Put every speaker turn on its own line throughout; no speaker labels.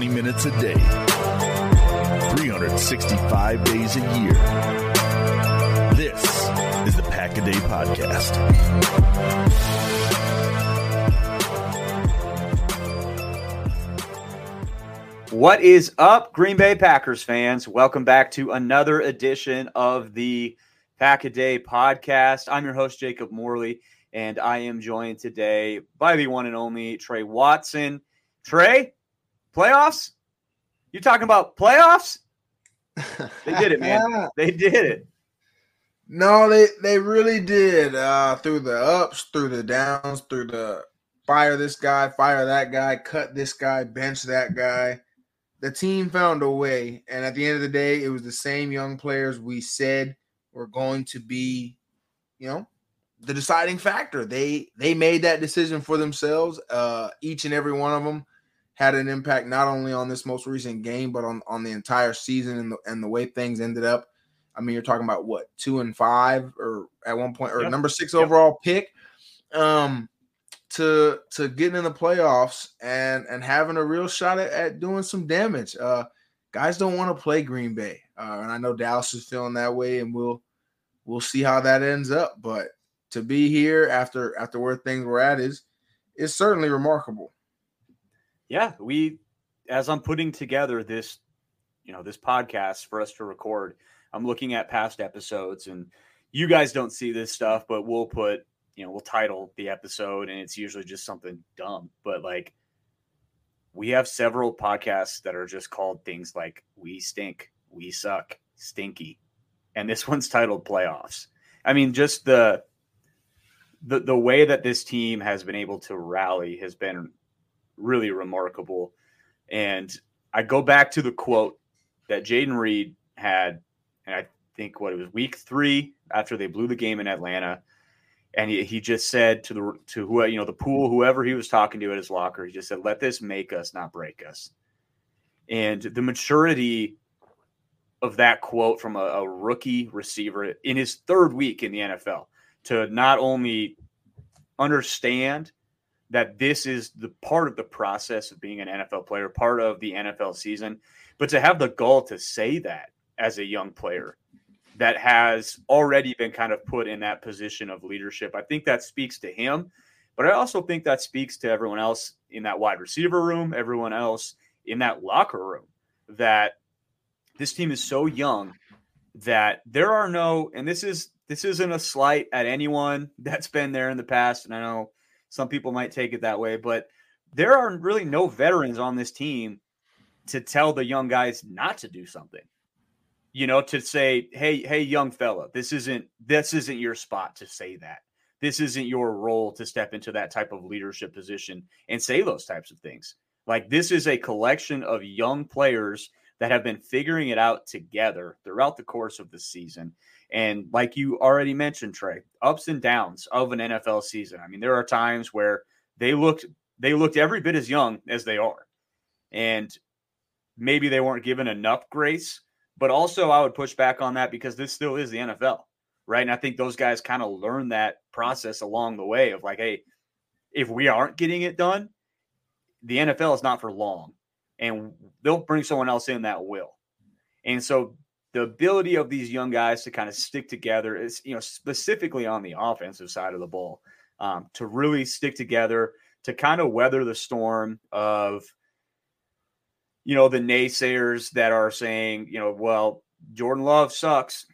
20 minutes a day, 365 days a year. This is the Pack a Day Podcast.
What is up, Green Bay Packers fans? Welcome back to another edition of the Pack a Day podcast. I'm your host, Jacob Morley, and I am joined today by the one and only Tre Watson. Tre, Playoffs? You talking about playoffs? They did it, man. they did it.
No, they they really did. Uh, through the ups, through the downs, through the fire this guy, fire that guy, cut this guy, bench that guy. The team found a way, and at the end of the day, it was the same young players we said were going to be, you know, the deciding factor. They they made that decision for themselves. Uh, each and every one of them had an impact not only on this most recent game, but on, on the entire season and the, and the way things ended up. I mean, you're talking about what two and five, or at one point, or yep. number six yep. overall pick, um, to to getting in the playoffs and and having a real shot at, at doing some damage. Uh, guys don't want to play Green Bay, uh, and I know Dallas is feeling that way, and we'll we'll see how that ends up. But to be here after after where things were at is is certainly remarkable
yeah, we as I'm putting together this, you know, this podcast for us to record, I'm looking at past episodes and you guys don't see this stuff, but we'll put, you know, we'll title the episode and it's usually just something dumb, but like we have several podcasts that are just called things like we stink, we suck, stinky. And this one's titled playoffs. I mean, just the the the way that this team has been able to rally has been really remarkable. And I go back to the quote that Jayden Reed had, and I think what it was week three after they blew the game in Atlanta. And he, he just said to the to who you know the pool whoever he was talking to at his locker he just said let this make us not break us, and the maturity of that quote from a, a rookie receiver in his third week in the NFL to not only understand that this is the part of the process of being an NFL player, part of the NFL season. But to have the gall to say that as a young player that has already been kind of put in that position of leadership, I think that speaks to him. But I also think that speaks to everyone else in that wide receiver room, everyone else in that locker room, that this team is so young that there are no, and this is this isn't a slight at anyone that's been there in the past. And I know some people might take it that way, but there are really no veterans on this team to tell the young guys not to do something. You know, to say, "Hey, hey, young fella, this isn't this isn't your spot to say that. This isn't your role to step into that type of leadership position and say those types of things." Like this is a collection of young players that have been figuring it out together throughout the course of the season. And like you already mentioned, Tre, ups and downs of an NFL season. I mean, there are times where they looked they looked every bit as young as they are. And maybe they weren't given enough grace, but also I would push back on that because this still is the NFL, right? And I think those guys kind of learn that process along the way of like, hey, if we aren't getting it done, the NFL is not for long. And they'll bring someone else in that will. And so the ability of these young guys to kind of stick together is, you know, specifically on the offensive side of the ball, um, to really stick together, to kind of weather the storm of, you know, the naysayers that are saying, you know, well, Jordan Love sucks.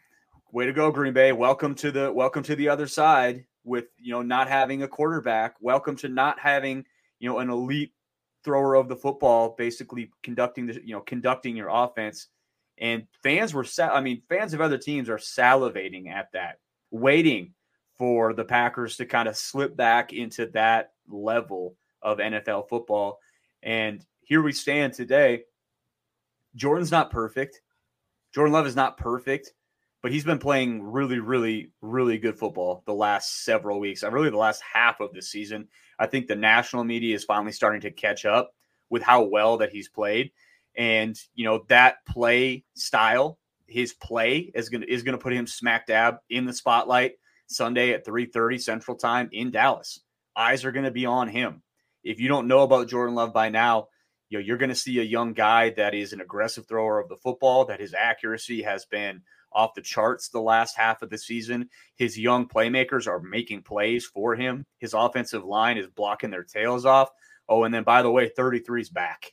Way to go, Green Bay. Welcome to the welcome to the other side with you know not having a quarterback. Welcome to not having you know an elite thrower of the football, basically conducting the you know conducting your offense. And fans were, I mean, fans of other teams are salivating at that, waiting for the Packers to kind of slip back into that level of NFL football. And here we stand today. Jordan's not perfect. Jordan Love is not perfect, but he's been playing really, really, really good football the last several weeks. I uh, really the last half of the season. I think the national media is finally starting to catch up with how well that he's played. And you know, that play style, his play is gonna is gonna put him smack dab in the spotlight Sunday at 3:30 Central Time in Dallas. Eyes are gonna be on him. If you don't know about Jordan Love by now, you know, you're to see a young guy that is an aggressive thrower of the football, that his accuracy has been off the charts the last half of the season. His young playmakers are making plays for him. His offensive line is blocking their tails off. Oh, and then by the way, 33 is back.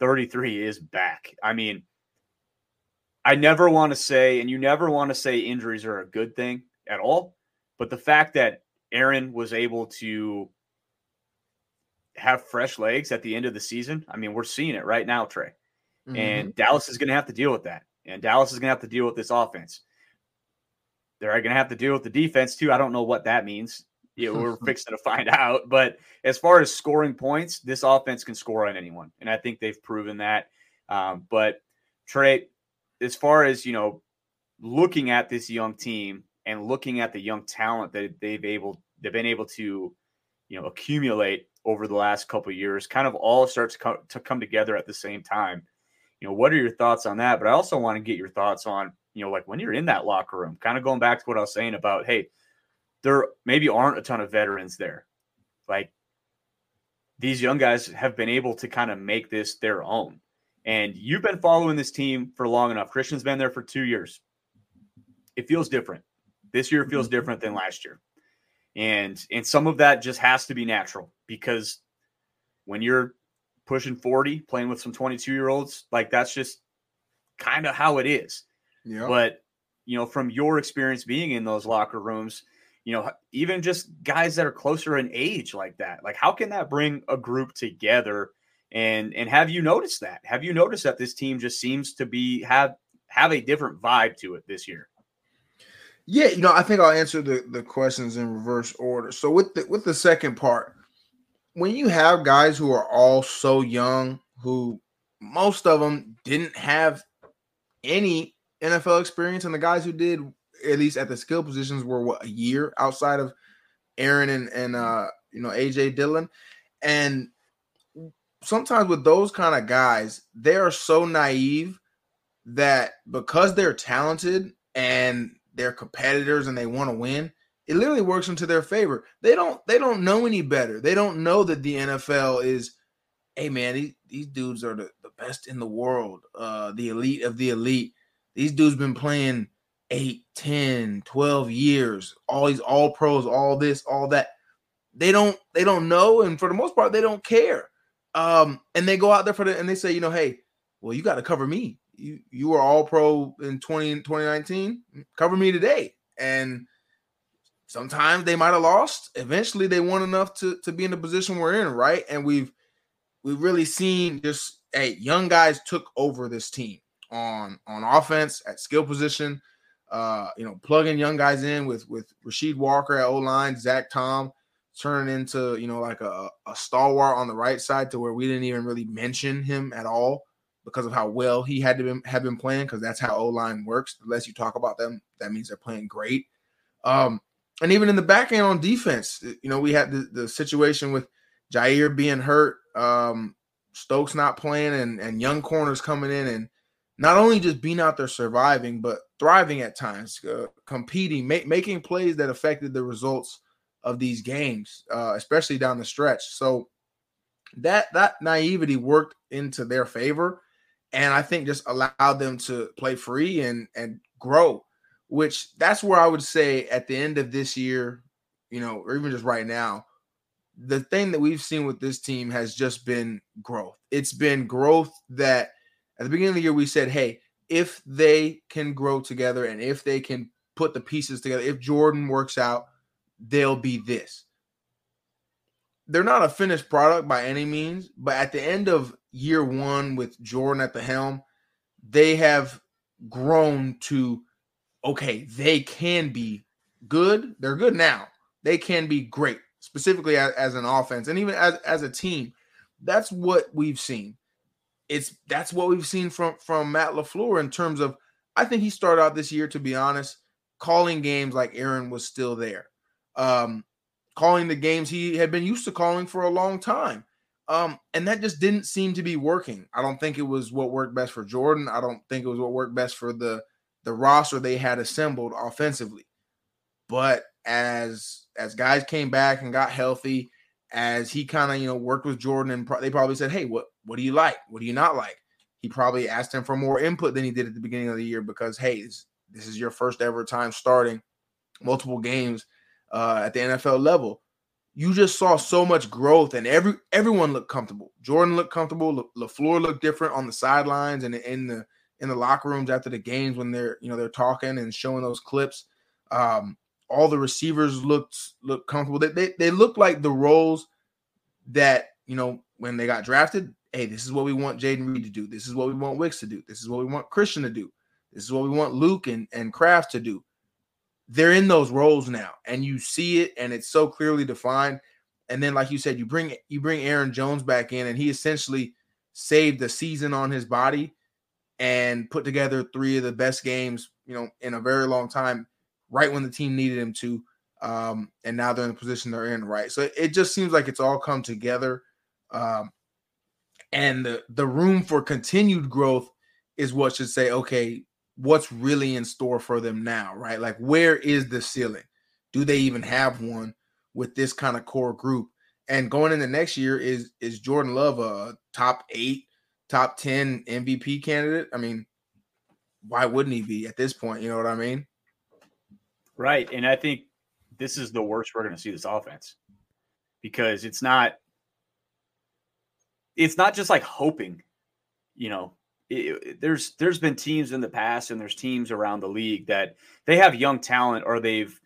33 is back. I mean, I never want to say, and you never want to say injuries are a good thing at all. But the fact that Aaron was able to have fresh legs at the end of the season. I mean, we're seeing it right now, Tre. Mm-hmm. And Dallas is going to have to deal with that. And Dallas is going to have to deal with this offense. They're going to have to deal with the defense too. I don't know what that means. Know, we're fixing to find out. But as far as scoring points, this offense can score on anyone, and I think they've proven that. Um, but Tre, as far as you know, looking at this young team and looking at the young talent that they've able they've been able to, you know, accumulate over the last couple years kind of all starts to come, to come together at the same time. You know, what are your thoughts on that? But I also want to get your thoughts on, you know, like when you're in that locker room, kind of going back to what I was saying about, hey, there maybe aren't a ton of veterans there. Like these young guys have been able to kind of make this their own. And you've been following this team for long enough. Christian's been there for two years. It feels different. This year feels mm-hmm. different than last year and and some of that just has to be natural because when you're pushing 40 playing with some 22 year olds like that's just kind of how it is. Yeah. But you know from your experience being in those locker rooms you know even just guys that are closer in age like that like how can that bring a group together? And and have you noticed that? Have you noticed that this team just seems to be have have a different vibe to it this year?
Yeah, you know, I think I'll answer the, the questions in reverse order. So with the with the second part, when you have guys who are all so young, who most of them didn't have any NFL experience, and the guys who did, at least at the skill positions, were what a year outside of Aaron and and uh you know AJ Dillon, and sometimes with those kind of guys, they are so naive that because they're talented and they're competitors and they want to win, it literally works into their favor. They don't they don't know any better. They don't know that the NFL is, hey man, these, these dudes are the, the best in the world, uh, the elite of the elite. These dudes been playing 8, 10, 12 years, all these all pros, all this, all that. They don't they don't know, and for the most part, they don't care. Um, and they go out there for the and they say, you know, hey, well, you got to cover me you you were all pro in 20 2019 cover me today and sometimes they might have lost eventually they won enough to to be in the position we're in right and we've we've really seen just hey young guys took over this team on on offense at skill position uh you know plugging young guys in with with Rasheed Walker at O line Zach Tom turning into you know like a, a stalwart on the right side to where we didn't even really mention him at all because of how well he had to been, have been playing because that's how O line works. The less you talk about them, that means they're playing great. Um, and even in the back end on defense, you know, we had the, the situation with Jair being hurt, um, Stokes not playing, and, and young corners coming in and not only just being out there surviving, but thriving at times, uh, competing, ma- making plays that affected the results of these games, uh, especially down the stretch. So that that naivety worked into their favor, and I think just allowed them to play free and and grow. Which that's where I would say at the end of this year, you know, or even just right now, the thing that we've seen with this team has just been growth. It's been growth that at the beginning of the year we said, hey, if they can grow together and if they can put the pieces together, if Jordan works out, they'll be this. They're not a finished product by any means, but at the end of year one with Jordan at the helm, they have grown to okay, they can be good. They're good now. They can be great, specifically as, as an offense and even as, as a team. That's what we've seen it's that's what we've seen from from Matt LaFleur in terms of I think he started out this year to be honest calling games like Aaron was still there. Um calling the games he had been used to calling for a long time. Um and that just didn't seem to be working. I don't think it was what worked best for Jordan. I don't think it was what worked best for the the roster they had assembled offensively. But as as guys came back and got healthy, as he kind of you know worked with Jordan and pro- they probably said, "Hey, what what do you like? What do you not like?" He probably asked him for more input than he did at the beginning of the year because hey, this, this is your first ever time starting multiple games uh, at the NFL level. You just saw so much growth, and every everyone looked comfortable. Jordan looked comfortable. La- LaFleur looked different on the sidelines and in the in the locker rooms after the games when they're you know they're talking and showing those clips. Um, all the receivers looked looked comfortable. They, they they looked like the roles that you know when they got drafted. Hey, this is what we want Jayden Reed to do. This is what we want Wicks to do. This is what we want Christian to do. This is what we want Luke and and Kraft to do. They're in those roles now, and you see it, and it's so clearly defined. And then, like you said, you bring you bring Aaron Jones back in, and he essentially saved the season on his body and put together three of the best games, you know, in a very long time right when the team needed him to. Um, and now they're in the position they're in, right? So it just seems like it's all come together. Um, and the, the room for continued growth is what should say, okay, what's really in store for them now, right? Like, where is the ceiling? Do they even have one with this kind of core group? And going into next year, is is Jordan Love a top eight, top 10 MVP candidate? I mean, why wouldn't he be at this point? You know what I mean?
Right. And I think this is the worst we're going to see this offense because it's not it's not just like hoping, you know, it, it, there's there's been teams in the past and there's teams around the league that they have young talent or they've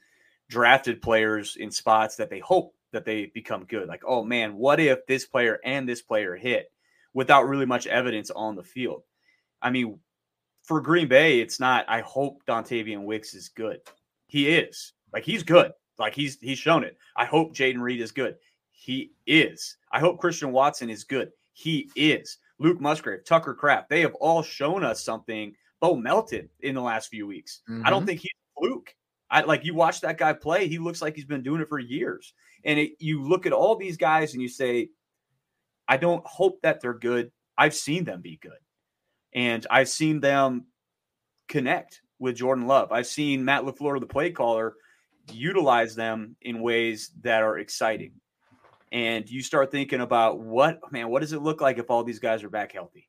drafted players in spots that they hope that they become good. Like, oh man, what if this player and this player hit without really much evidence on the field? I mean, for Green Bay, it's not I hope Dontayvion Wicks is good he is. Like he's good. Like he's he's shown it. I hope Jayden Reed is good. He is. I hope Christian Watson is good. He is. Luke Musgrave, Tucker Kraft, they have all shown us something. Bo Melton in the last few weeks. Mm-hmm. I don't mm-hmm. think he's a fluke. I like you watch that guy play. He looks like he's been doing it for years. And it, you look at all these guys and you say, I don't hope that they're good. I've seen them be good, and I've seen them connect with Jordan Love. I've seen Matt LaFleur, the play caller, utilize them in ways that are exciting. And you start thinking about what, man, what does it look like if all these guys are back healthy?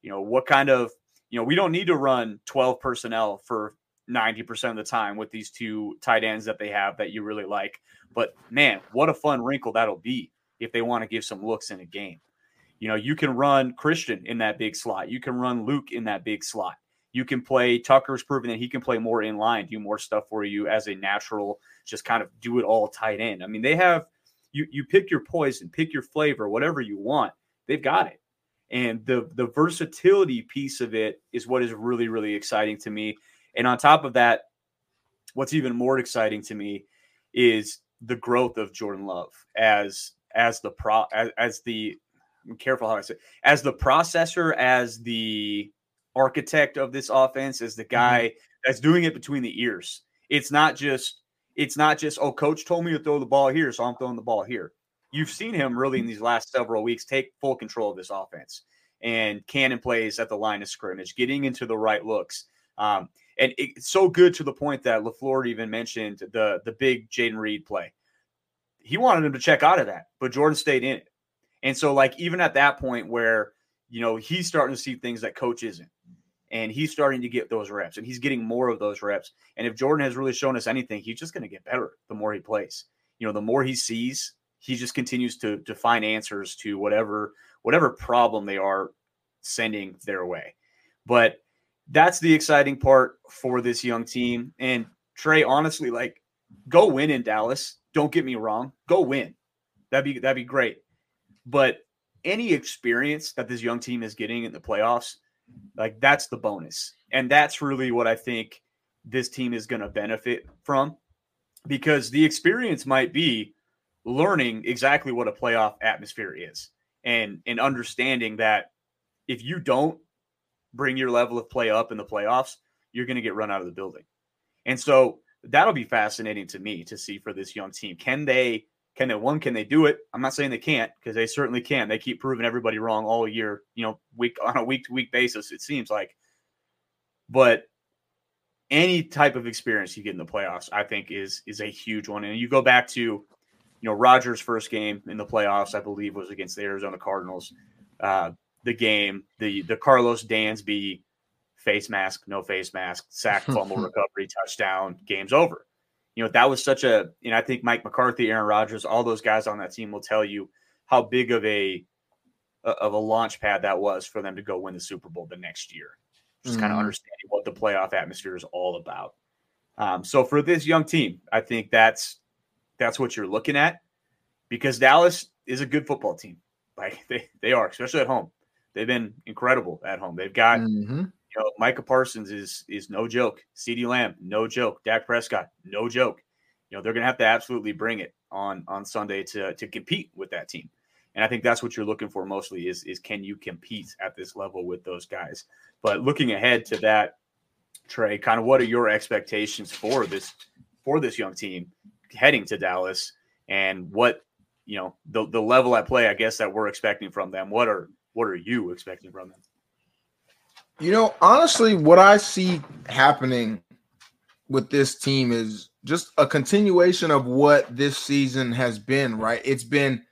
You know, what kind of, you know, we don't need to run 12 personnel for 90% of the time with these two tight ends that they have that you really like. But man, what a fun wrinkle that'll be if they want to give some looks in a game. You know, you can run Christian in that big slot. You can run Luke in that big slot. You can play Tucker's proven that he can play more in line, do more stuff for you as a natural, just kind of do it all tight end. I mean, they have you you pick your poison, pick your flavor, whatever you want. They've got it. And the the versatility piece of it is what is really, really exciting to me. And on top of that, what's even more exciting to me is the growth of Jordan Love as as the pro as, as the I'm careful how I say as the processor, as the architect of this offense, as the mm-hmm. guy mm-hmm. that's doing it between the ears. It's not just it's not just oh coach told me to throw the ball here, so I'm throwing the ball here. You've seen him really in these last several weeks take full control of this offense and cannon plays at the line of scrimmage, getting into the right looks. Um, and it's so good to the point that LaFleur even mentioned the the big Jayden Reed play. He wanted him to check out of that, but Jordan stayed in it. And so, like, even at that point where, you know, he's starting to see things that coach isn't, and he's starting to get those reps, and he's getting more of those reps. And if Jordan has really shown us anything, he's just going to get better the more he plays. You know, the more he sees, he just continues to to find answers to whatever whatever problem they are sending their way. But that's the exciting part for this young team. And Tre, honestly, like, go win in Dallas. Don't get me wrong. Go win. That'd be that'd be great. But any experience that this young team is getting in the playoffs, like that's the bonus. And that's really what I think this team is going to benefit from because the experience might be learning exactly what a playoff atmosphere is and and understanding that if you don't bring your level of play up in the playoffs, you're going to get run out of the building. And so that'll be fascinating to me to see for this young team. Can they can they one can they do it? I'm not saying they can't because they certainly can. They keep proving everybody wrong all year, you know, week on a week to week basis it seems like. But any type of experience you get in the playoffs, I think is is a huge one. And you go back to, you know, Rodgers' first game in the playoffs, I believe, was against the Arizona Cardinals. Uh, the game, the the Karlos Dansby face mask, no face mask, sack, fumble, recovery, touchdown, game's over. You know, that was such a, you know, I think Mike McCarthy, Aaron Rodgers, all those guys on that team will tell you how big of a of a launch pad that was for them to go win the Super Bowl the next year. Just mm-hmm. kind of understanding what the playoff atmosphere is all about. Um, so for this young team, I think that's that's what you're looking at because Dallas is a good football team. Like they, they are, especially at home. They've been incredible at home. They've got mm-hmm. You know Micah Parsons is is no joke. CeeDee Lamb, no joke. Dak Prescott, no joke. You know, they're gonna have to absolutely bring it on on Sunday to to compete with that team. And I think that's what you're looking for mostly is is can you compete at this level with those guys? But looking ahead to that, Tre, kind of what are your expectations for this for this young team heading to Dallas and what you know the the level at play I guess that we're expecting from them. What are what are you expecting from them?
You know, honestly, what I see happening with this team is just a continuation of what this season has been, right? It's been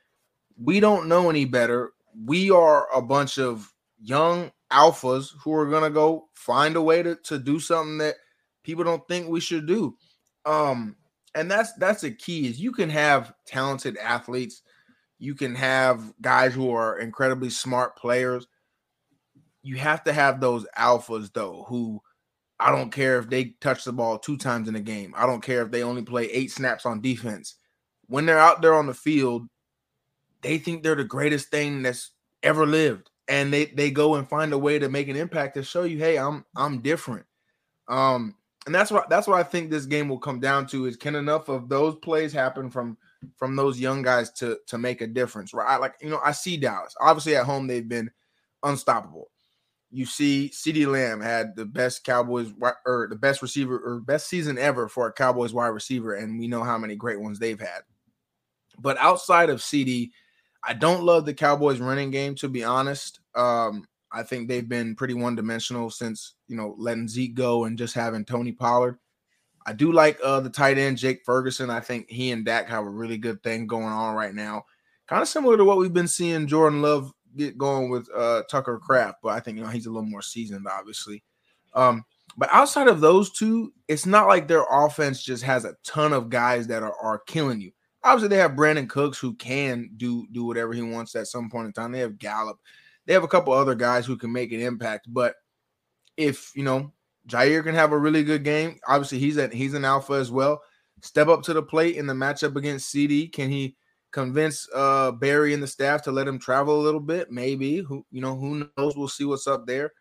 we don't know any better. We are a bunch of young alphas who are going to go find a way to, to do something that people don't think we should do. Um and that's that's the key is you can have talented athletes you can have guys who are incredibly smart players. You have to have those alphas though, who I don't care if they touch the ball two times in a game. I don't care if they only play eight snaps on defense. When they're out there on the field, they think they're the greatest thing that's ever lived. And they they go and find a way to make an impact to show you, hey, I'm I'm different. Um, and that's what that's what I think this game will come down to is can enough of those plays happen from from those young guys to to make a difference, right? Like you know, I see Dallas. Obviously, at home they've been unstoppable. You see, CeeDee Lamb had the best Cowboys or the best receiver or best season ever for a Cowboys wide receiver, and we know how many great ones they've had. But outside of CeeDee, I don't love the Cowboys running game to be honest. Um, I think they've been pretty one dimensional since you know letting Zeke go and just having Tony Pollard. I do like uh, the tight end Jake Ferguson. I think he and Dak have a really good thing going on right now. Kind of similar to what we've been seeing Jordan Love get going with uh, Tucker Kraft, but I think you know he's a little more seasoned, obviously. Um, but outside of those two, it's not like their offense just has a ton of guys that are, are killing you. Obviously, they have Brandin Cooks who can do do whatever he wants at some point in time. They have Gallup. They have a couple other guys who can make an impact. But if you know Jair can have a really good game. Obviously, he's at he's an alpha as well. Step up to the plate in the matchup against CeeDee. Can he convince uh Barry and the staff to let him travel a little bit? Maybe. Who you know, who knows? We'll see what's up there.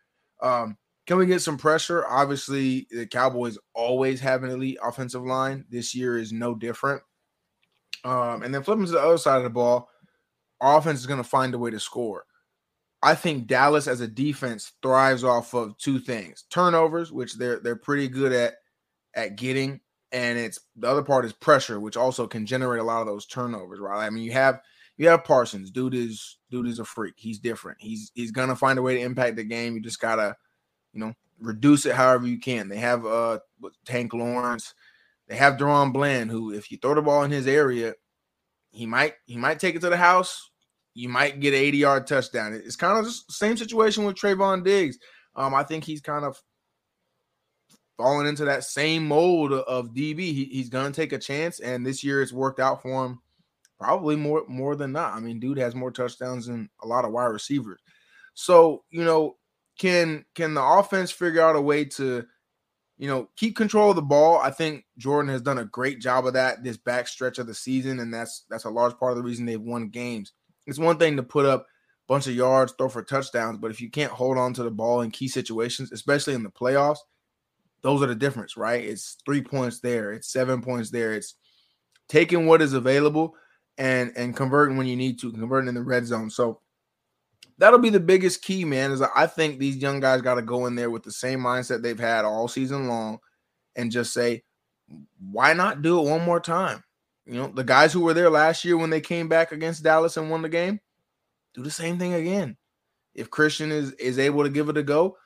Um, can we get some pressure? Obviously, the Cowboys always have an elite offensive line. This year is no different. Um, and then flipping to the other side of the ball, our offense is going to find a way to score. I think Dallas as a defense thrives off of two things: turnovers, which they're they're pretty good at at getting, and it's the other part is pressure, which also can generate a lot of those turnovers. Right? I mean, you have you have Parsons. Dude is dude is a freak. He's different. He's he's gonna find a way to impact the game. You just gotta, you know, reduce it however you can. They have uh Tank Lawrence. They have DaRon Bland, who if you throw the ball in his area, he might he might take it to the house. You might get an 80 yard touchdown. It's kind of the same situation with Trevon Diggs. Um, I think he's kind of falling into that same mold of DB. He, he's gonna take a chance, and this year it's worked out for him probably more more than not. I mean, dude has more touchdowns than a lot of wide receivers. So, you know, can can the offense figure out a way to you know, keep control of the ball. I think Jordan has done a great job of that this back stretch of the season, and that's that's a large part of the reason they've won games. It's one thing to put up bunch of yards, throw for touchdowns, but if you can't hold on to the ball in key situations, especially in the playoffs, those are the difference, right? It's three points there, it's seven points there. It's taking what is available and and converting when you need to, converting in the red zone. So that'll be the biggest key, man. Is I think these young guys got to go in there with the same mindset they've had all season long, and just say, why not do it one more time? You know, the guys who were there last year when they came back against Dallas and won the game, do the same thing again. If Christian is is able to give it a go,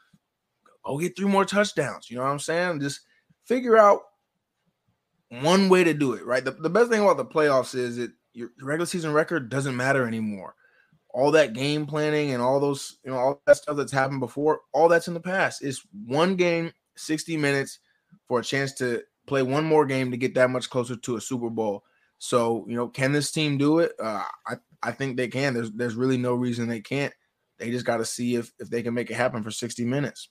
go get three more touchdowns. You know what I'm saying? Just figure out one way to do it, right? The, the best thing about the playoffs is that your regular season record doesn't matter anymore all that game planning and all those, you know, all that stuff that's happened before, all that's in the past. It's one game, 60 minutes for a chance to play one more game to get that much closer to a Super Bowl. So, you know, can this team do it? Uh, I, I think they can. There's there's really no reason they can't. They just got to see if if they can make it happen for 60 minutes.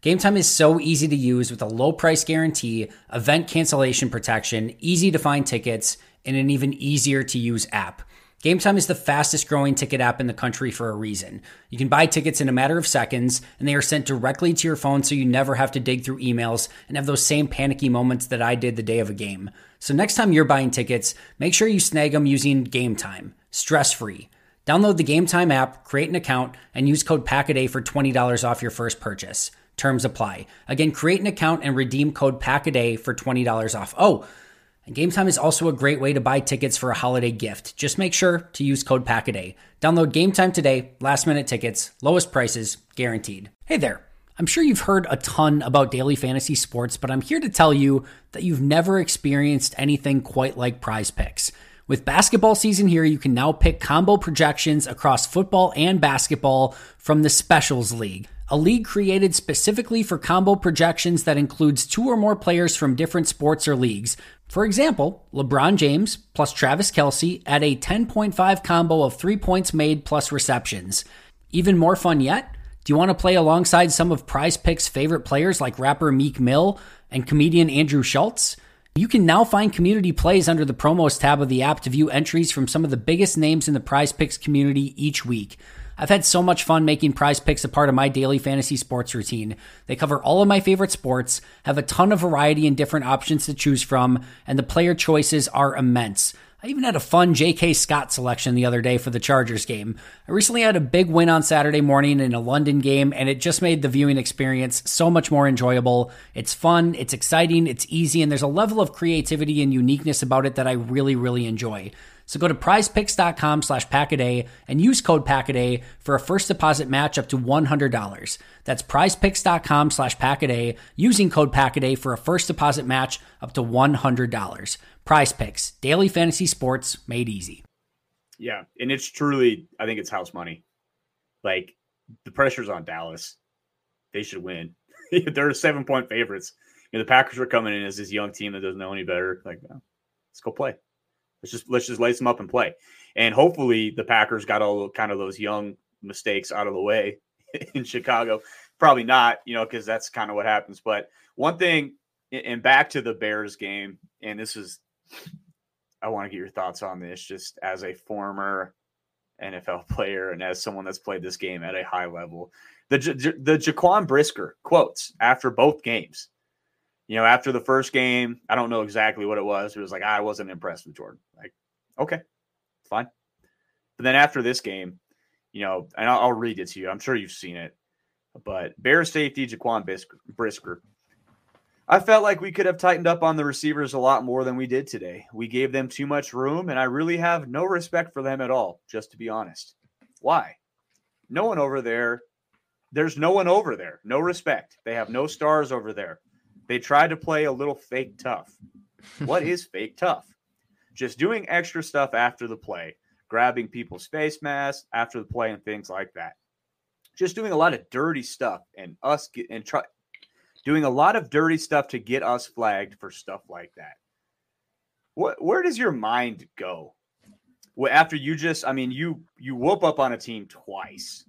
Game Time is so easy to use with a low price guarantee, event cancellation protection, easy to find tickets, and an even easier to use app. Game Time is the fastest growing ticket app in the country for a reason. You can buy tickets in a matter of seconds, and they are sent directly to your phone so you never have to dig through emails and have those same panicky moments that I did the day of a game. So next time you're buying tickets, make sure you snag them using Game Time, stress free. Download the Game Time app, create an account, and use code PACKADAY for $20 off your first purchase. Terms apply. Again, create an account and redeem code PACKADAY for $20 off. Oh, and Game Time is also a great way to buy tickets for a holiday gift. Just make sure to use code PACKADAY. Download Game Time today, last minute tickets, lowest prices, guaranteed. Hey there. I'm sure you've heard a ton about daily fantasy sports, but I'm here to tell you that you've never experienced anything quite like prize picks. With basketball season here, you can now pick combo projections across football and basketball from the Specials League a league created specifically for combo projections that includes two or more players from different sports or leagues. For example, LeBron James plus Travis Kelce at a 10.5 combo of three points made plus receptions. Even more fun yet? Do you want to play alongside some of Prize Picks' favorite players like rapper Meek Mill and comedian Andrew Schulz? You can now find community plays under the promos tab of the app to view entries from some of the biggest names in the Prize Picks community each week. I've had so much fun making prize picks a part of my daily fantasy sports routine. They cover all of my favorite sports, have a ton of variety and different options to choose from, and the player choices are immense. I even had a fun J.K. Scott selection the other day for the Chargers game. I recently had a big win on Saturday morning in a London game, and it just made the viewing experience so much more enjoyable. It's fun, it's exciting, it's easy, and there's a level of creativity and uniqueness about it that I really, really enjoy. So go to prizepicks.com slash packaday and use code packaday for a first deposit match up to $100. That's prizepicks.com slash packaday using code packaday for a first deposit match up to $100. Prize picks, daily fantasy sports made easy.
Yeah. And it's truly, I think it's house money. Like the pressure's on Dallas. They should win. They're seven point favorites. You know, the Packers are coming in as this young team that doesn't know any better. Like, let's go play. Let's just let's just lace them up and play. And hopefully the Packers got all kind of those young mistakes out of the way in Chicago. Probably not, you know, because that's kind of what happens. But one thing, and back to the Bears game, and this is, I want to get your thoughts on this just as a former NFL player and as someone that's played this game at a high level. The, the Jaquan Brisker quotes after both games. You know, after the first game, I don't know exactly what it was. It was like, I wasn't impressed with Jordan. Like, okay, fine. But then after this game, you know, and I'll, I'll read it to you. I'm sure you've seen it. But Bear safety Jaquan Brisker. I felt like we could have tightened up on the receivers a lot more than we did today. We gave them too much room, and I really have no respect for them at all, just to be honest. Why? No one over there. There's no one over there. No respect. They have no stars over there. They tried to play a little fake tough. what is fake tough? Just doing extra stuff after the play, grabbing people's face masks after the play, and things like that just doing a lot of dirty stuff and us get, and try doing a lot of dirty stuff to get us flagged for stuff like that. What where does your mind go? Well, after you just I mean you you whoop up on a team twice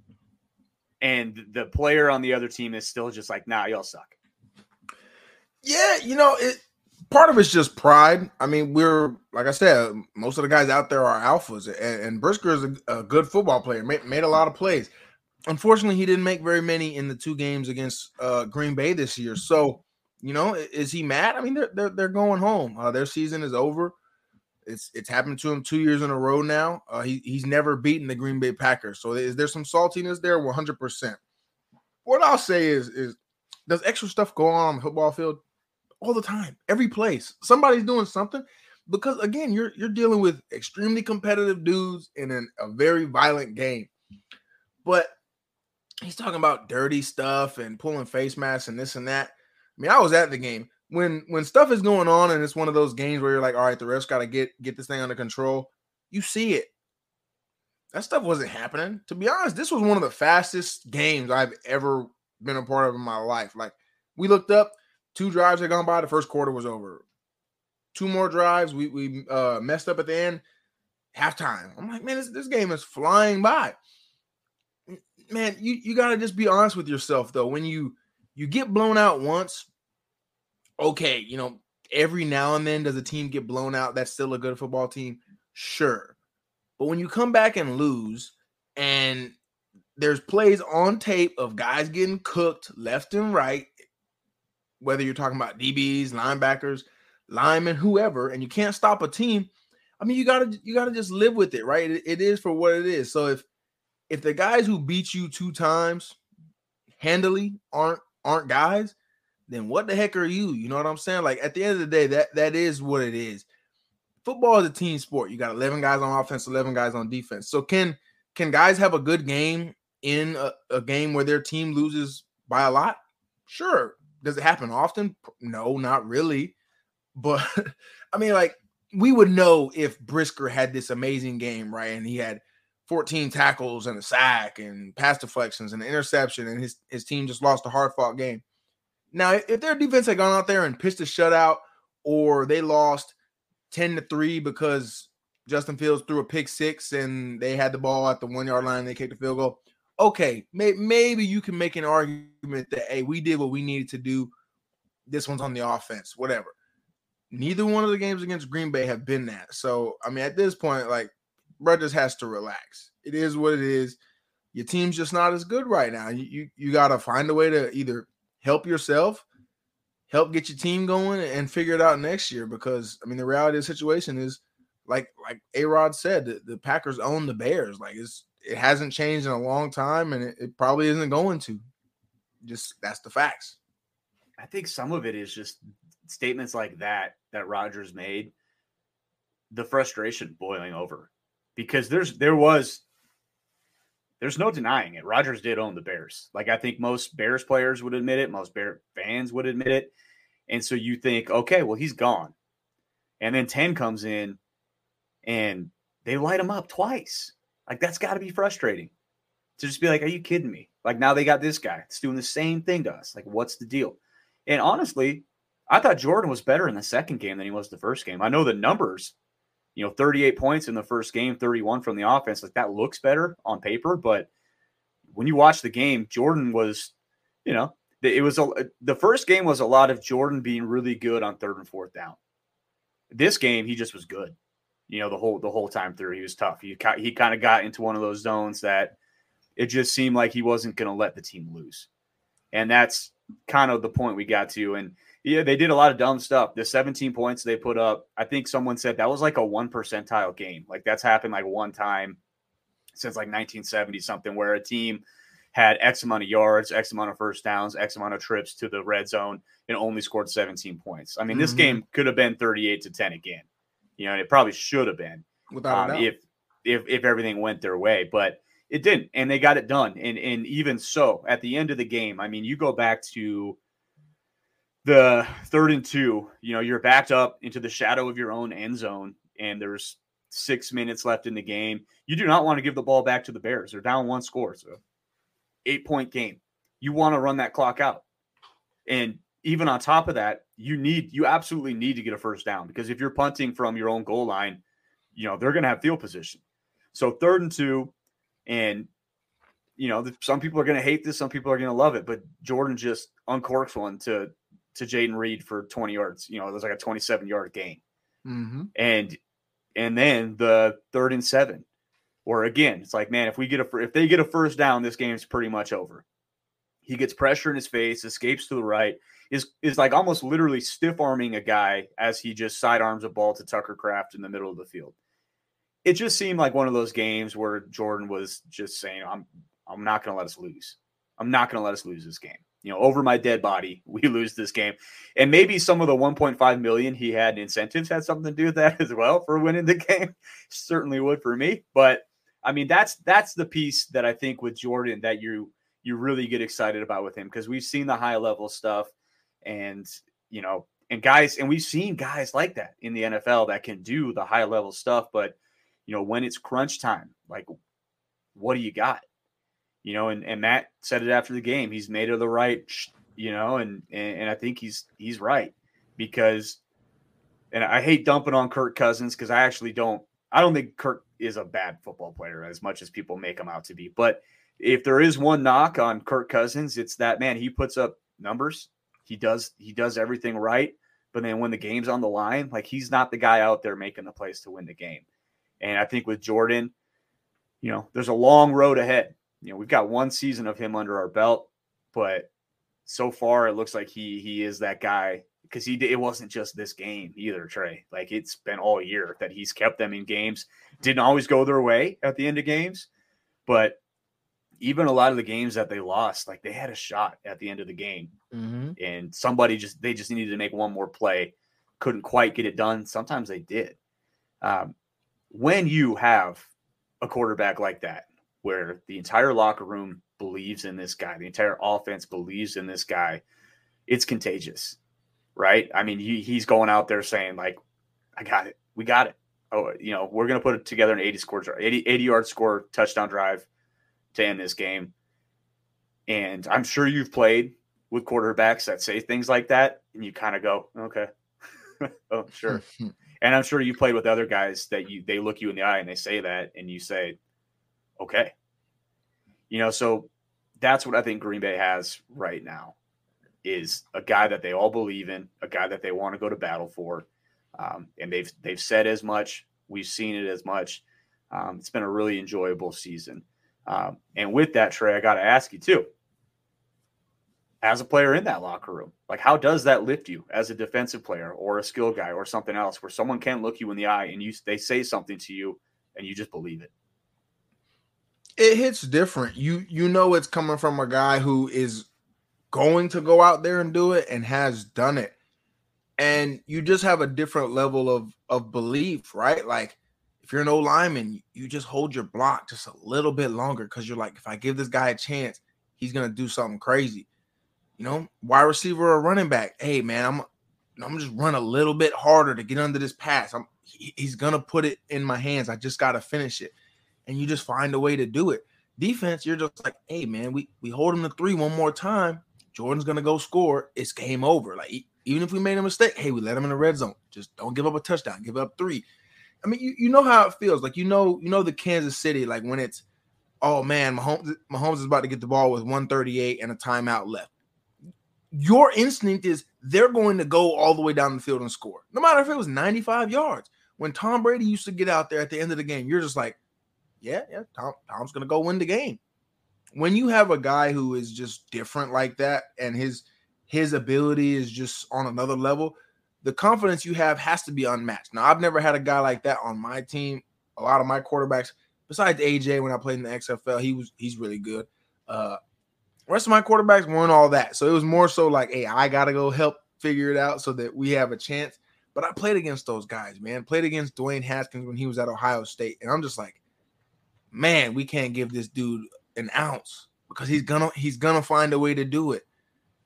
and the player on the other team is still just like, nah, y'all suck.
Yeah, you know, it part of it's just pride. I mean, we're like I said, most of the guys out there are alphas, and, and Brisker is a, a, good football player, made, made a lot of plays unfortunately, he didn't make very many in the two games against uh, Green Bay this year. So, you know, is he mad? I mean, they're they're, they're going home. Uh, their season is over. It's it's happened to him two years in a row now. Uh, he he's never beaten the Green Bay Packers. So is there some saltiness there? One hundred percent. What I'll say is is does extra stuff go on on the football field all the time, every place? Somebody's doing something because again, you're you're dealing with extremely competitive dudes in an, a very violent game. But he's talking about dirty stuff and pulling face masks and this and that. I mean, I was at the game when when stuff is going on and it's one of those games where you're like, all right, the refs got to get get this thing under control. You see it. That stuff wasn't happening. To be honest, this was one of the fastest games I've ever been a part of in my life. Like we looked up, two drives had gone by, the first quarter was over. Two more drives, we we uh, messed up at the end. Halftime. I'm like, man, this, this game is flying by man, you you gotta just be honest with yourself though. When you you get blown out once, okay, you know, every now and then does a team get blown out that's still a good football team? Sure. But when you come back and lose, and there's plays on tape of guys getting cooked left and right, whether you're talking about DBs, linebackers, linemen, whoever, and you can't stop a team. I mean, you gotta you gotta just live with it, right? it, it is for what it is. So if if the guys who beat you two times handily aren't aren't guys, then what the heck are you? You know what I'm saying? Like at the end of the day, that that is what it is. Football is a team sport. You got 11 guys on offense, 11 guys on defense. So can can guys have a good game in a, a game where their team loses by a lot? Sure. Does it happen often? No, not really. But I mean, like we would know if Brisker had this amazing game, right? And he had 14 tackles and a sack and pass deflections and an interception, and his, his team just lost a hard fought game. Now, if their defense had gone out there and pitched a shutout, or they lost 10 to 3 because Justin Fields threw a pick six and they had the ball at the one yard line and they kicked a field goal, okay, may, maybe you can make an argument that, hey, we did what we needed to do. This one's on the offense, whatever. Neither one of the games against Green Bay have been that. So, I mean, at this point, like, bro just has to relax. It is what it is. Your team's just not as good right now. You you, you got to find a way to either help yourself, help get your team going, and figure it out next year. Because I mean, the reality of the situation is, like like A Rod said, the, the, Packers own the Bears. Like it's it hasn't changed in a long time, and it, it probably isn't going to. Just that's the facts.
I think some of it is just statements like that that Rodgers made, the frustration boiling over because there's there was there's no denying it. Rodgers did own the Bears. Like I think most Bears players would admit it, most Bear fans would admit it. And so you think, okay, well he's gone. And then 10 comes in and they light him up twice. Like that's got to be frustrating. To just be like, are you kidding me? Like now they got this guy. It's doing the same thing to us. Like what's the deal? And honestly, I thought Jordan was better in the second game than he was the first game. I know the numbers you know, 38 points in the first game, 31 from the offense. Like that looks better on paper, but when you watch the game, Jordan was, you know, it was a the first game was a lot of Jordan being really good on third and fourth down. This game, he just was good. You know, the whole the whole time through, he was tough. He he kind of got into one of those zones that it just seemed like he wasn't going to let the team lose, and that's kind of the point we got to. And yeah, they did a lot of dumb stuff. The 17 points they put up, I think someone said that was like a one percentile game. Like that's happened like one time since like 1970 something, where a team had X amount of yards, X amount of first downs, X amount of trips to the red zone, and only scored 17 points. I mean, mm-hmm. this game could have been 38 to 10 again. You know, it probably should have been
um,
if if if everything went their way, but it didn't, and they got it done. And and even so, at the end of the game, I mean, you go back to the third and two. You know, you're backed up into the shadow of your own end zone, and there's six minutes left in the game. You do not want to give the ball back to the Bears. They're down one score, so eight point game. You want to run that clock out. And even on top of that, you need you absolutely need to get a first down because if you're punting from your own goal line, you know, they're going to have field position. So third and two and you know, some people are going to hate this, some people are going to love it, but Jordan just uncorks one to to Jayden Reed for 20 yards. You know, it was like a 27 yard gain. Mm-hmm. And and then the third and seven, where again, it's like, man, if we get a if they get a first down, this game's pretty much over. He gets pressure in his face, escapes to the right, is is like almost literally stiff arming a guy as he just sidearms a ball to Tucker Kraft in the middle of the field. It just seemed like one of those games where Jordan was just saying, "I'm I'm not going to let us lose. I'm not going to let us lose this game." You know, over my dead body, we lose this game, and maybe some of the 1.5 million he had in incentives had something to do with that as well for winning the game. Certainly would for me, but I mean that's that's the piece that I think with Jordan that you you really get excited about with him because we've seen the high level stuff and you know and guys and we've seen guys like that in the NFL that can do the high level stuff but you know when it's crunch time like what do you got? You know and, and Matt said it after the game he's made of the right you know and, and I think he's he's right because and I hate dumping on Kirk Cousins because I actually don't I don't think Kirk is a bad football player as much as people make him out to be but if there is one knock on Kirk Cousins it's that man he puts up numbers he does he does everything right, but then when the game's on the line, like he's not the guy out there making the plays to win the game. And I think with Jordan, you know, there's a long road ahead. You know, we've got one season of him under our belt, but so far it looks like he he is that guy because he it wasn't just this game either, Tre. Like it's been all year that he's kept them in games. Didn't always go their way at the end of games, but even a lot of the games that they lost, like they had a shot at the end of the game, mm-hmm. and somebody just they just needed to make one more play, couldn't quite get it done. Sometimes they did. Um, when you have a quarterback like that, where the entire locker room believes in this guy, the entire offense believes in this guy, it's contagious, right? I mean, he, he's going out there saying like, "I got it, we got it." Oh, you know, we're gonna put it together an 80 score, 80, 80 yard score touchdown drive to end this game. And I'm sure you've played with quarterbacks that say things like that, and you kind of go, okay, oh sure. and I'm sure you played with other guys that you they look you in the eye and they say that, and you say, okay, you know. So that's what I think Green Bay has right now is a guy that they all believe in, a guy that they want to go to battle for, um, and they've they've said as much. We've seen it as much. Um, it's been a really enjoyable season. Um, and with that, Tre, I got to ask you too, as a player in that locker room, like how does that lift you as a defensive player or a skill guy or something else, where someone can look you in the eye and you they say something to you and you just believe it?
It hits different. You you know it's coming from a guy who is going to go out there and do it and has done it. And you just have a different level of of belief, right? Like if you're an old lineman, you just hold your block just a little bit longer because you're like, if I give this guy a chance, he's gonna do something crazy. You know, wide receiver or running back. Hey man, I'm I'm just run a little bit harder to get under this pass. I'm he's gonna put it in my hands. I just gotta finish it, and you just find a way to do it. Defense, you're just like, hey man, we we hold him to three one more time. Jordan's gonna go score. It's game over. Like even if we made a mistake, hey, we let him in the red zone. Just don't give up a touchdown. Give up three I mean, you, you know how it feels. Like you know, you know the Kansas City, like when it's oh man, Mahomes, Mahomes is about to get the ball with 138 and a timeout left. Your instinct is they're going to go all the way down the field and score, no matter if it was 95 yards. When Tom Brady used to get out there at the end of the game, you're just like, yeah, yeah, Tom, Tom's going to go win the game. When you have a guy who is just different like that and his his ability is just on another level, the confidence you have has to be unmatched. Now, I've never had a guy like that on my team. A lot of my quarterbacks – besides AJ when I played in the XFL, he was he's really good. Uh rest of my quarterbacks weren't all that. So it was more so like, hey, I gotta go help figure it out so that we have a chance. But I played against those guys, man. Played against Dwayne Haskins when he was at Ohio State. And I'm just like, man, we can't give this dude an ounce because he's gonna he's gonna find a way to do it.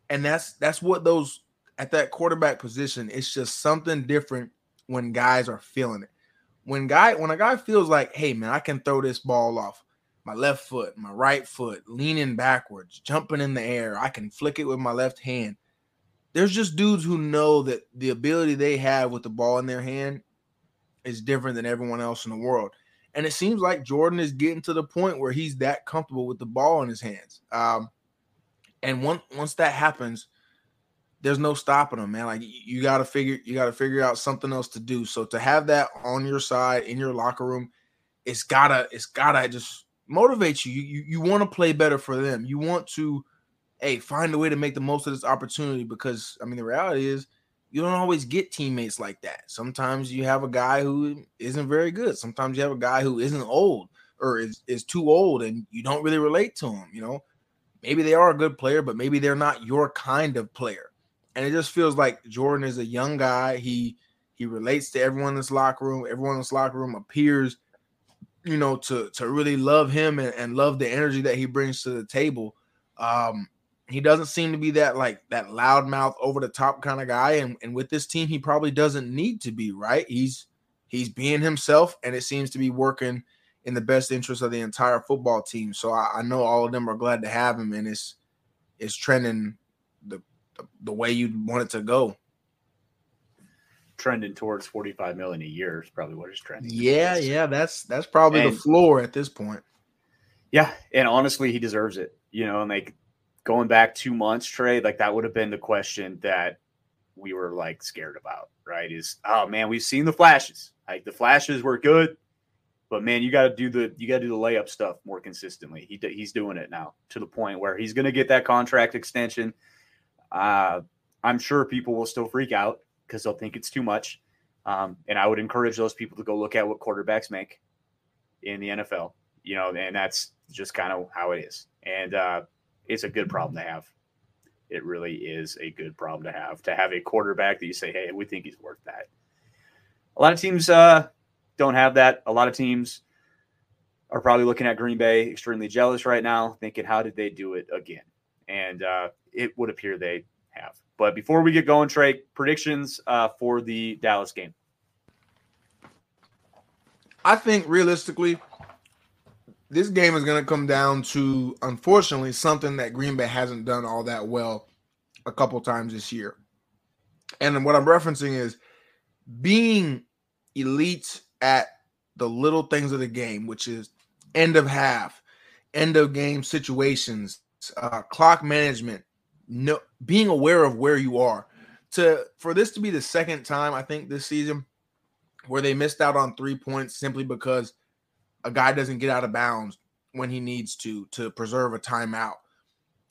And that's that's what those at that quarterback position, it's just something different when guys are feeling it when guy when a guy feels like, hey man, I can throw this ball off my left foot, my right foot, leaning backwards, jumping in the air, I can flick it with my left hand. There's just dudes who know that the ability they have with the ball in their hand is different than everyone else in the world. And it seems like Jordan is getting to the point where he's that comfortable with the ball in his hands. Um, and once once that happens, there's no stopping them, man. Like you got to figure, you got to figure out something else to do. So to have that on your side in your locker room, it's gotta, it's gotta just motivate you. You, you, you want to play better for them. You want to, hey, find a way to make the most of this opportunity because I mean the reality is you don't always get teammates like that. Sometimes you have a guy who isn't very good. Sometimes you have a guy who isn't old or is, is too old and you don't really relate to him. You know, maybe they are a good player, but maybe they're not your kind of player and it just feels like Jordan is a young guy. He he relates to everyone in this locker room. Everyone in this locker room appears, you know, to to really love him and, and love the energy that he brings to the table. Um, he doesn't seem to be that like that loudmouth, over the top kind of guy. And, and with this team, he probably doesn't need to be, right? He's he's being himself, and it seems to be working in the best interest of the entire football team. So I, I know all of them are glad to have him, and it's it's trending the way you'd want it to go.
Trending towards 45 million a year is probably what it's trending.
Yeah, towards. yeah, that's that's probably and, the floor at this point.
Yeah, and honestly, he deserves it. You know, and like going back two months, Tre, like that would have been the question that we were like scared about, right? Is oh man, we've seen the flashes. Like the flashes were good, but man, you got to do the you got to do the layup stuff more consistently. He he's doing it now to the point where he's going to get that contract extension. Uh, I'm sure people will still freak out because they'll think it's too much. Um, and I would encourage those people to go look at what quarterbacks make in the NFL, you know, and that's just kind of how it is. And uh, it's a good problem to have. It really is a good problem to have to have a quarterback that you say, hey, we think he's worth that. A lot of teams uh, don't have that. A lot of teams are probably looking at Green Bay extremely jealous right now, thinking, how did they do it again? And uh, it would appear they have. But before we get going, Tre, predictions uh, for the Dallas game.
I think realistically, this game is going to come down to, unfortunately, something that Green Bay hasn't done all that well a couple times this year. And what I'm referencing is being elite at the little things of the game, which is end of half, end of game situations, uh, clock management, no being aware of where you are. To for this to be the second time I think this season where they missed out on three points simply because a guy doesn't get out of bounds when he needs to to preserve a timeout.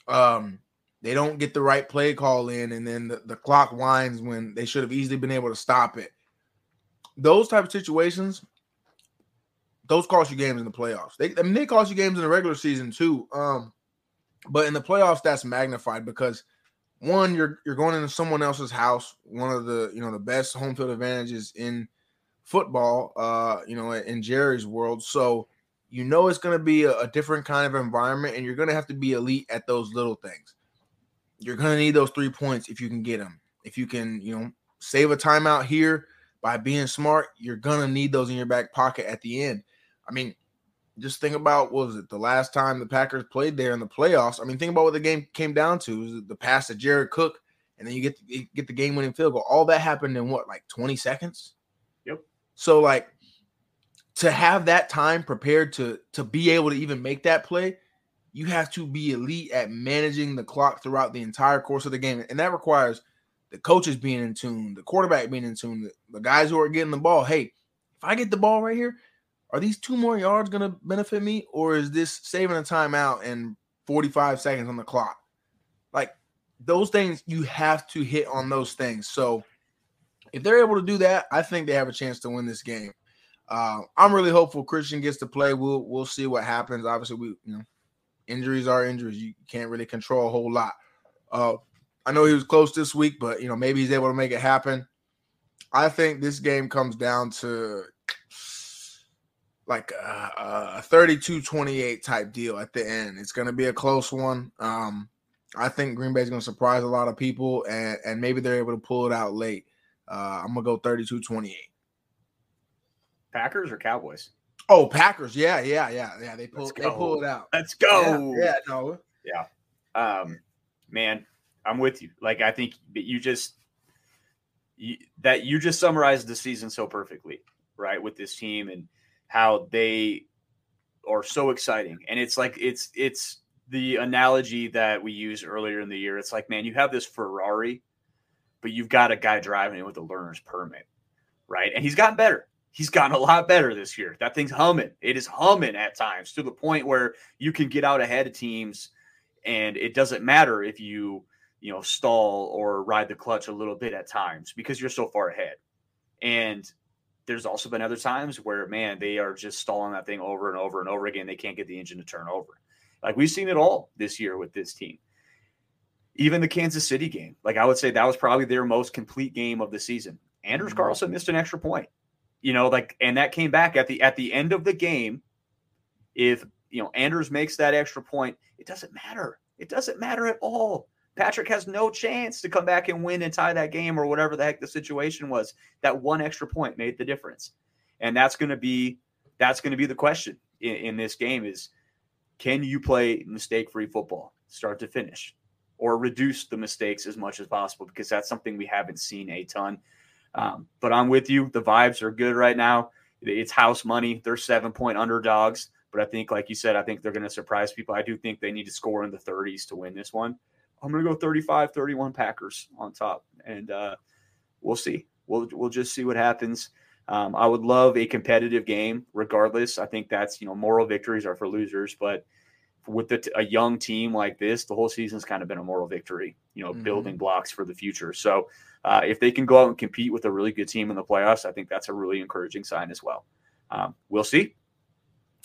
Um, they don't get the right play call in, and then the, the clock winds when they should have easily been able to stop it. Those type of situations, those cost you games in the playoffs. They, I mean, they cost you games in the regular season too. Um, but in the playoffs, that's magnified because one, you're you're going into someone else's house, one of the you know the best home field advantages in football, uh, you know, in Jerry's world. So you know it's going to be a, a, different kind of environment, and you're going to have to be elite at those little things. You're going to need those three points if you can get them. If you can, you know, save a timeout here by being smart, you're going to need those in your back pocket at the end. I mean, just think about what was it the last time the Packers played there in the playoffs. I mean, think about what the game came down to: the pass to Jared Cook, and then you get you get the game winning field goal. All that happened in what, like twenty seconds?
Yep.
So like, to have that time prepared to to be able to even make that play, you have to be elite at managing the clock throughout the entire course of the game, and that requires the coaches being in tune, the quarterback being in tune, the, the guys who are getting the ball. Hey, if I get the ball right here, are these two more yards going to benefit me, or is this saving a timeout and 45 seconds on the clock? Like those things, you have to hit on those things. So if they're able to do that, I think they have a chance to win this game. Uh, I'm really hopeful Christian gets to play. We'll we'll see what happens. Obviously, we you know injuries are injuries. You can't really control a whole lot. Uh, I know he was close this week, but you know maybe he's able to make it happen. I think this game comes down to like a, a 32-28 type deal at the end. It's going to be a close one. Um, I think Green Bay is going to surprise a lot of people, and, and maybe they're able to pull it out late. Uh, I'm going to go 32-28.
Packers or Cowboys?
Oh, Packers. Yeah, yeah, yeah, yeah. They pull they pull it out.
Let's go.
Yeah, yeah, no.
Yeah. Um, man, I'm with you. Like I think that you just you, that you just summarized the season so perfectly, right? With this team and how they are so exciting. And it's like it's it's the analogy that we used earlier in the year. It's like, man, you have this Ferrari, but you've got a guy driving it with a learner's permit, right? And he's gotten better. He's gotten a lot better this year. That thing's humming. It is humming at times to the point where you can get out ahead of teams, and it doesn't matter if you you know stall or ride the clutch a little bit at times because you're so far ahead. And there's also been other times where man they are just stalling that thing over and over and over again. They can't get the engine to turn over. Like we've seen it all this year with this team. Even the kansas city game. Like i would say that was probably their most complete game of the season. Anders mm-hmm. carlson missed an extra point. You know like and that came back at the at the end of the game. If you know anders makes that extra point it doesn't matter. It doesn't matter at all Patrick has no chance to come back and win and tie that game or whatever the heck the situation was. That one extra point made the difference. And that's going to be that's going to be the question in, in this game is can you play mistake-free football start to finish or reduce the mistakes as much as possible because that's something we haven't seen a ton. Um, but I'm with you. The vibes are good right now. It's house money. They're seven point underdogs. But I think, like you said, I think they're going to surprise people. I do think they need to score in the 30s to win this one. I'm going to go 35 31 Packers on top. And uh, we'll see. We'll, we'll just see what happens. Um, I would love a competitive game regardless. I think that's, you know, moral victories are for losers. But with the, a young team like this, the whole season's kind of been a moral victory, you know, mm-hmm. building blocks for the future. So uh, if they can go out and compete with a really good team in the playoffs, I think that's a really encouraging sign as well. Um, we'll see.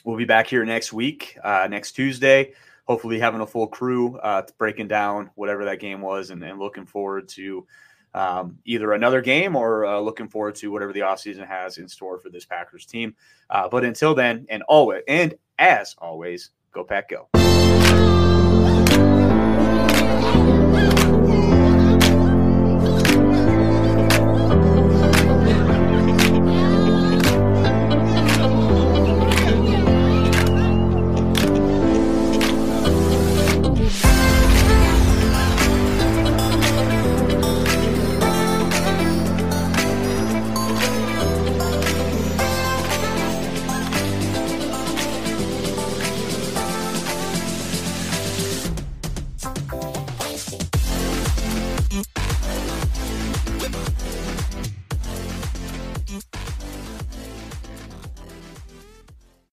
We'll be back here next week, uh, next Tuesday hopefully having a full crew uh, breaking down whatever that game was and, and looking forward to um, either another game or uh, looking forward to whatever the offseason has in store for this Packers team. Uh, but until then, and always, and as always, go Pack Go.